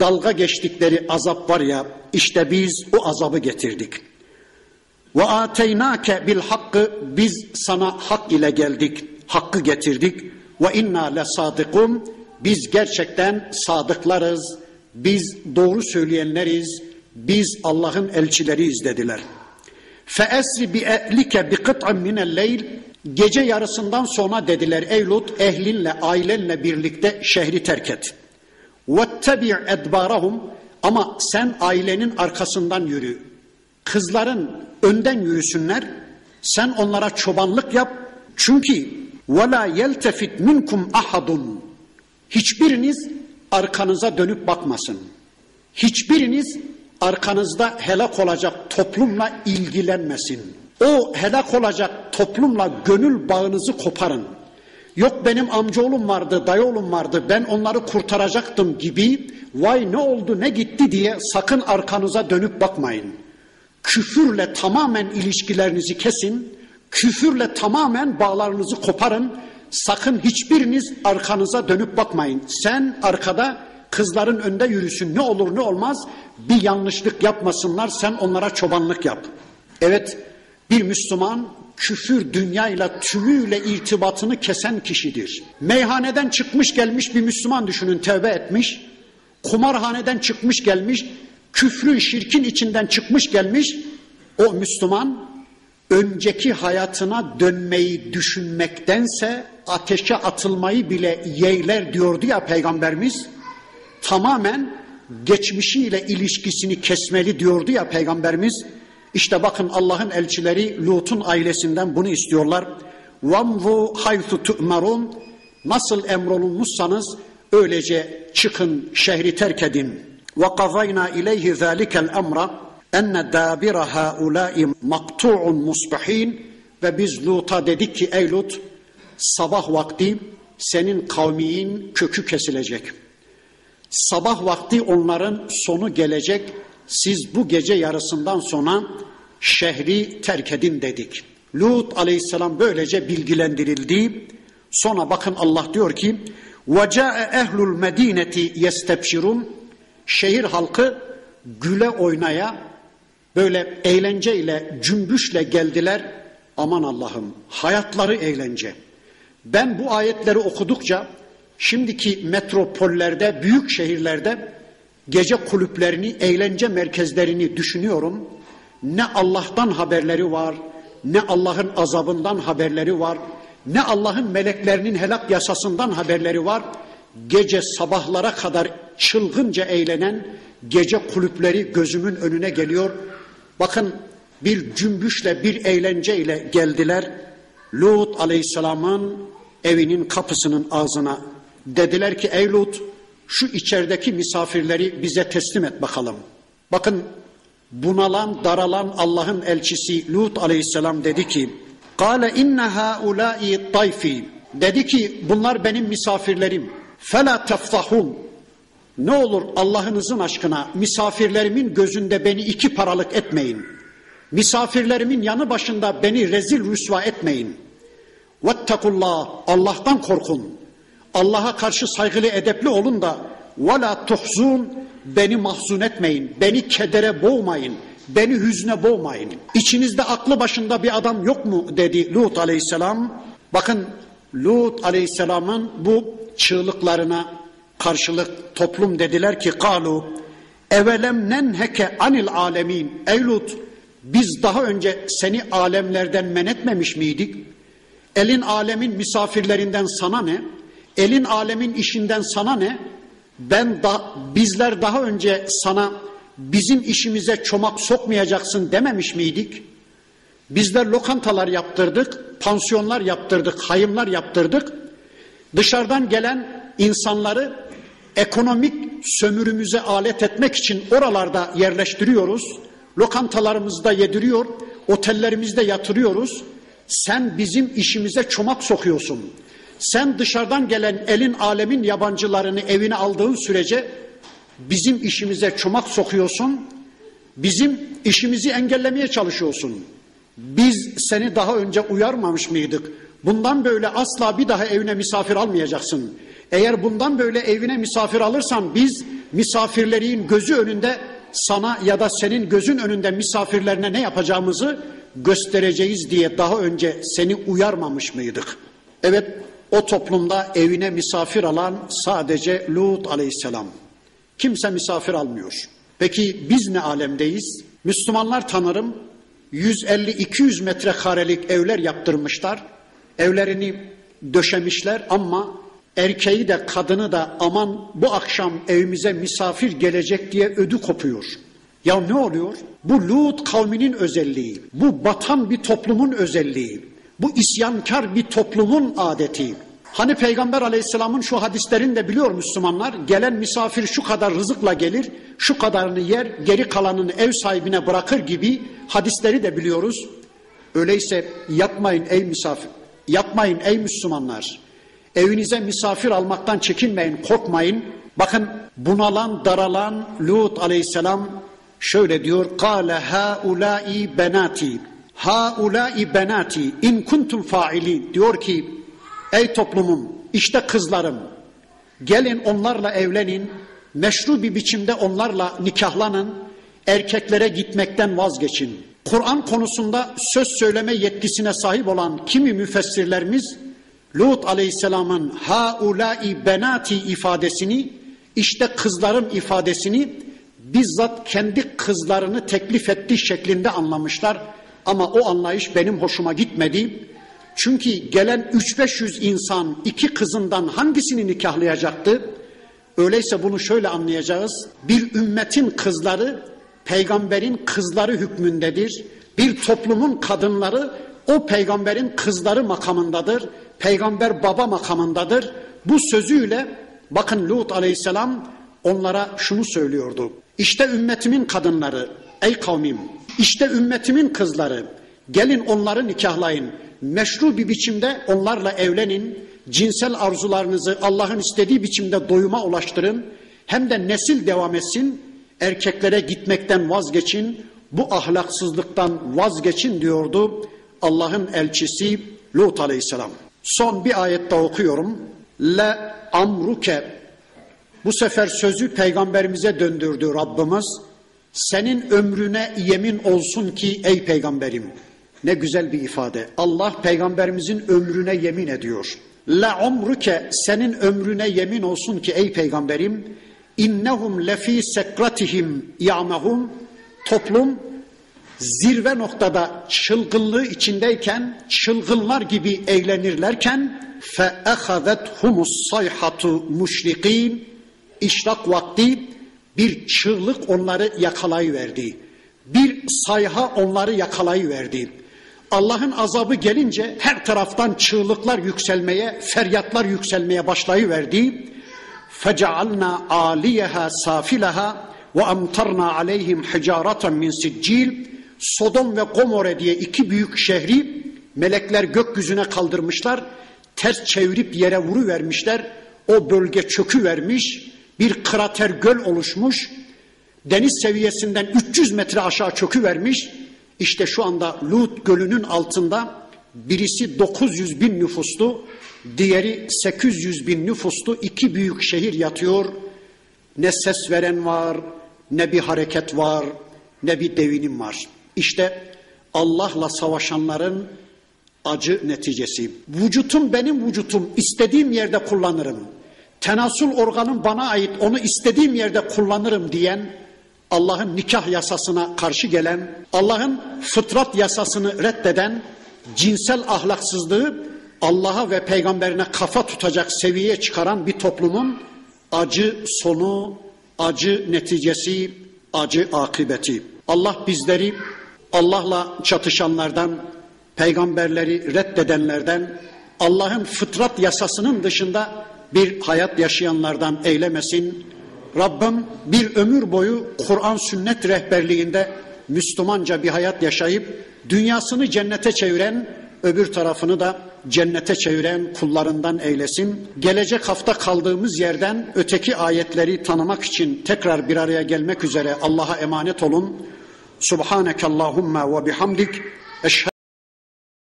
dalga geçtikleri azap var ya işte biz o azabı getirdik. Ve ateynake bil hakkı biz sana hak ile geldik. Hakkı getirdik. Ve inna le sadıkun biz gerçekten sadıklarız. Biz doğru söyleyenleriz. Biz Allah'ın elçileriyiz dediler. Feesri bi ehlike bi kıt'ın minel leyl gece yarısından sonra dediler ey Lut ehlinle ailenle birlikte şehri terk et. Vettebi edbarahum ama sen ailenin arkasından yürü. Kızların önden yürüsünler. Sen onlara çobanlık yap. Çünkü وَلَا يَلْتَفِتْ minkum ahadun. Hiçbiriniz arkanıza dönüp bakmasın. Hiçbiriniz arkanızda helak olacak toplumla ilgilenmesin. O helak olacak toplumla gönül bağınızı koparın. Yok benim amcaoğlum vardı, dayıoğlum vardı, ben onları kurtaracaktım gibi vay ne oldu ne gitti diye sakın arkanıza dönüp bakmayın. Küfürle tamamen ilişkilerinizi kesin, küfürle tamamen bağlarınızı koparın. Sakın hiçbiriniz arkanıza dönüp bakmayın. Sen arkada kızların önde yürüsün ne olur ne olmaz bir yanlışlık yapmasınlar sen onlara çobanlık yap. Evet bir Müslüman küfür dünyayla tümüyle irtibatını kesen kişidir. Meyhaneden çıkmış gelmiş bir Müslüman düşünün tevbe etmiş. Kumarhaneden çıkmış gelmiş. Küfrün şirkin içinden çıkmış gelmiş. O Müslüman önceki hayatına dönmeyi düşünmektense ateşe atılmayı bile yeğler diyordu ya peygamberimiz. Tamamen geçmişiyle ilişkisini kesmeli diyordu ya peygamberimiz. İşte bakın Allah'ın elçileri Lut'un ailesinden bunu istiyorlar. Vamvu haythu tu'marun nasıl emrolunmuşsanız öylece çıkın şehri terk edin. Ve kazayna ileyhi zalikel emra enne dabira haulâi maktu'un musbihin ve biz Lut'a dedik ki ey Lut sabah vakti senin kavmiyin kökü kesilecek. Sabah vakti onların sonu gelecek Siz bu gece yarısından sonra şehri terk edin dedik. Lut aleyhisselam böylece bilgilendirildi. Sonra bakın Allah diyor ki وَجَاءَ اَهْلُ الْمَد۪ينَةِ يَسْتَبْشِرُونَ Şehir halkı güle oynaya böyle eğlenceyle, cümbüşle geldiler. Aman Allah'ım hayatları eğlence. Ben bu ayetleri okudukça şimdiki metropollerde, büyük şehirlerde gece kulüplerini, eğlence merkezlerini düşünüyorum. Ne Allah'tan haberleri var, ne Allah'ın azabından haberleri var, ne Allah'ın meleklerinin helak yasasından haberleri var. Gece sabahlara kadar çılgınca eğlenen gece kulüpleri gözümün önüne geliyor. Bakın bir cümbüşle bir eğlenceyle geldiler. Lut aleyhisselamın evinin kapısının ağzına dediler ki ey Lut şu içerideki misafirleri bize teslim et bakalım. Bakın bunalan, daralan Allah'ın elçisi Lut aleyhisselam dedi ki Kale inne haulâi tayfi dedi ki bunlar benim misafirlerim. Fela teftahun ne olur Allah'ınızın aşkına misafirlerimin gözünde beni iki paralık etmeyin. Misafirlerimin yanı başında beni rezil rüsva etmeyin. Vettakullah Allah'tan korkun. Allah'a karşı saygılı edepli olun da وَلَا tuhzun beni mahzun etmeyin, beni kedere boğmayın, beni hüzne boğmayın. İçinizde aklı başında bir adam yok mu dedi Lut aleyhisselam. Bakın Lut aleyhisselamın bu çığlıklarına karşılık toplum dediler ki kalu evelem nenheke anil alemin ey Lut biz daha önce seni alemlerden men etmemiş miydik? Elin alemin misafirlerinden sana ne? Elin alemin işinden sana ne? Ben da bizler daha önce sana bizim işimize çomak sokmayacaksın dememiş miydik? Bizler lokantalar yaptırdık, pansiyonlar yaptırdık, hayımlar yaptırdık. Dışarıdan gelen insanları ekonomik sömürümüze alet etmek için oralarda yerleştiriyoruz. Lokantalarımızda yediriyor, otellerimizde yatırıyoruz. Sen bizim işimize çomak sokuyorsun. Sen dışarıdan gelen elin alemin yabancılarını evine aldığın sürece bizim işimize çomak sokuyorsun. Bizim işimizi engellemeye çalışıyorsun. Biz seni daha önce uyarmamış mıydık? Bundan böyle asla bir daha evine misafir almayacaksın. Eğer bundan böyle evine misafir alırsan biz misafirlerin gözü önünde sana ya da senin gözün önünde misafirlerine ne yapacağımızı göstereceğiz diye daha önce seni uyarmamış mıydık? Evet o toplumda evine misafir alan sadece Lut aleyhisselam. Kimse misafir almıyor. Peki biz ne alemdeyiz? Müslümanlar tanırım 150-200 metrekarelik evler yaptırmışlar. Evlerini döşemişler ama erkeği de kadını da aman bu akşam evimize misafir gelecek diye ödü kopuyor. Ya ne oluyor? Bu Lut kavminin özelliği, bu batan bir toplumun özelliği, bu isyankar bir toplumun adeti. Hani Peygamber aleyhisselamın şu hadislerini de biliyor Müslümanlar. Gelen misafir şu kadar rızıkla gelir, şu kadarını yer, geri kalanını ev sahibine bırakır gibi hadisleri de biliyoruz. Öyleyse yapmayın ey misafir, yapmayın ey Müslümanlar. Evinize misafir almaktan çekinmeyin, korkmayın. Bakın bunalan, daralan Lut aleyhisselam şöyle diyor. Kale haulai benati. Haulai benati in kuntum faili. Diyor ki ey toplumum işte kızlarım. Gelin onlarla evlenin. Meşru bir biçimde onlarla nikahlanın. Erkeklere gitmekten vazgeçin. Kur'an konusunda söz söyleme yetkisine sahip olan kimi müfessirlerimiz Lut aleyhisselamın haulai benati ifadesini işte kızlarım ifadesini bizzat kendi kızlarını teklif ettiği şeklinde anlamışlar. Ama o anlayış benim hoşuma gitmedi. Çünkü gelen 3-500 insan iki kızından hangisini nikahlayacaktı? Öyleyse bunu şöyle anlayacağız. Bir ümmetin kızları peygamberin kızları hükmündedir. Bir toplumun kadınları o peygamberin kızları makamındadır. Peygamber baba makamındadır. Bu sözüyle bakın Lut aleyhisselam onlara şunu söylüyordu. İşte ümmetimin kadınları ey kavmim işte ümmetimin kızları gelin onları nikahlayın. Meşru bir biçimde onlarla evlenin. Cinsel arzularınızı Allah'ın istediği biçimde doyuma ulaştırın. Hem de nesil devam etsin. Erkeklere gitmekten vazgeçin. Bu ahlaksızlıktan vazgeçin diyordu Allah'ın elçisi Lut aleyhisselam. Son bir ayette okuyorum. Le amruke bu sefer sözü peygamberimize döndürdü Rabbimiz. Senin ömrüne yemin olsun ki ey peygamberim. Ne güzel bir ifade. Allah peygamberimizin ömrüne yemin ediyor. La umruke senin ömrüne yemin olsun ki ey peygamberim. İnnehum lefi sekratihim ya'mehum. Toplum zirve noktada çılgınlığı içindeyken çılgınlar gibi eğlenirlerken fe humus sayhatu muşrikin işrak vakti bir çığlık onları yakalayıverdi. Bir sayha onları yakalayıverdi. Allah'ın azabı gelince her taraftan çığlıklar yükselmeye, feryatlar yükselmeye başlayıverdi. فَجَعَلْنَا عَالِيَهَا سَافِلَهَا وَاَمْتَرْنَا عَلَيْهِمْ حِجَارَةً مِنْ سِجِّيلٍ Sodom ve Gomorre diye iki büyük şehri melekler gökyüzüne kaldırmışlar. Ters çevirip yere vuru vermişler. O bölge çökü vermiş. Bir krater göl oluşmuş. Deniz seviyesinden 300 metre aşağı çökü vermiş. İşte şu anda Lut Gölü'nün altında birisi 900 bin nüfuslu, diğeri 800 bin nüfuslu iki büyük şehir yatıyor. Ne ses veren var, ne bir hareket var, ne bir devinim var. İşte Allah'la savaşanların acı neticesi. Vücutum benim vücutum, istediğim yerde kullanırım. Tenasül organım bana ait, onu istediğim yerde kullanırım diyen Allah'ın nikah yasasına karşı gelen, Allah'ın fıtrat yasasını reddeden, cinsel ahlaksızlığı Allah'a ve peygamberine kafa tutacak seviyeye çıkaran bir toplumun acı sonu, acı neticesi, acı akıbeti. Allah bizleri Allah'la çatışanlardan, peygamberleri reddedenlerden, Allah'ın fıtrat yasasının dışında bir hayat yaşayanlardan eylemesin. Rabbim bir ömür boyu Kur'an sünnet rehberliğinde Müslümanca bir hayat yaşayıp dünyasını cennete çeviren, öbür tarafını da cennete çeviren kullarından eylesin. Gelecek hafta kaldığımız yerden öteki ayetleri tanımak için tekrar bir araya gelmek üzere Allah'a emanet olun. Subhaneke Allahumma ve bihamdik.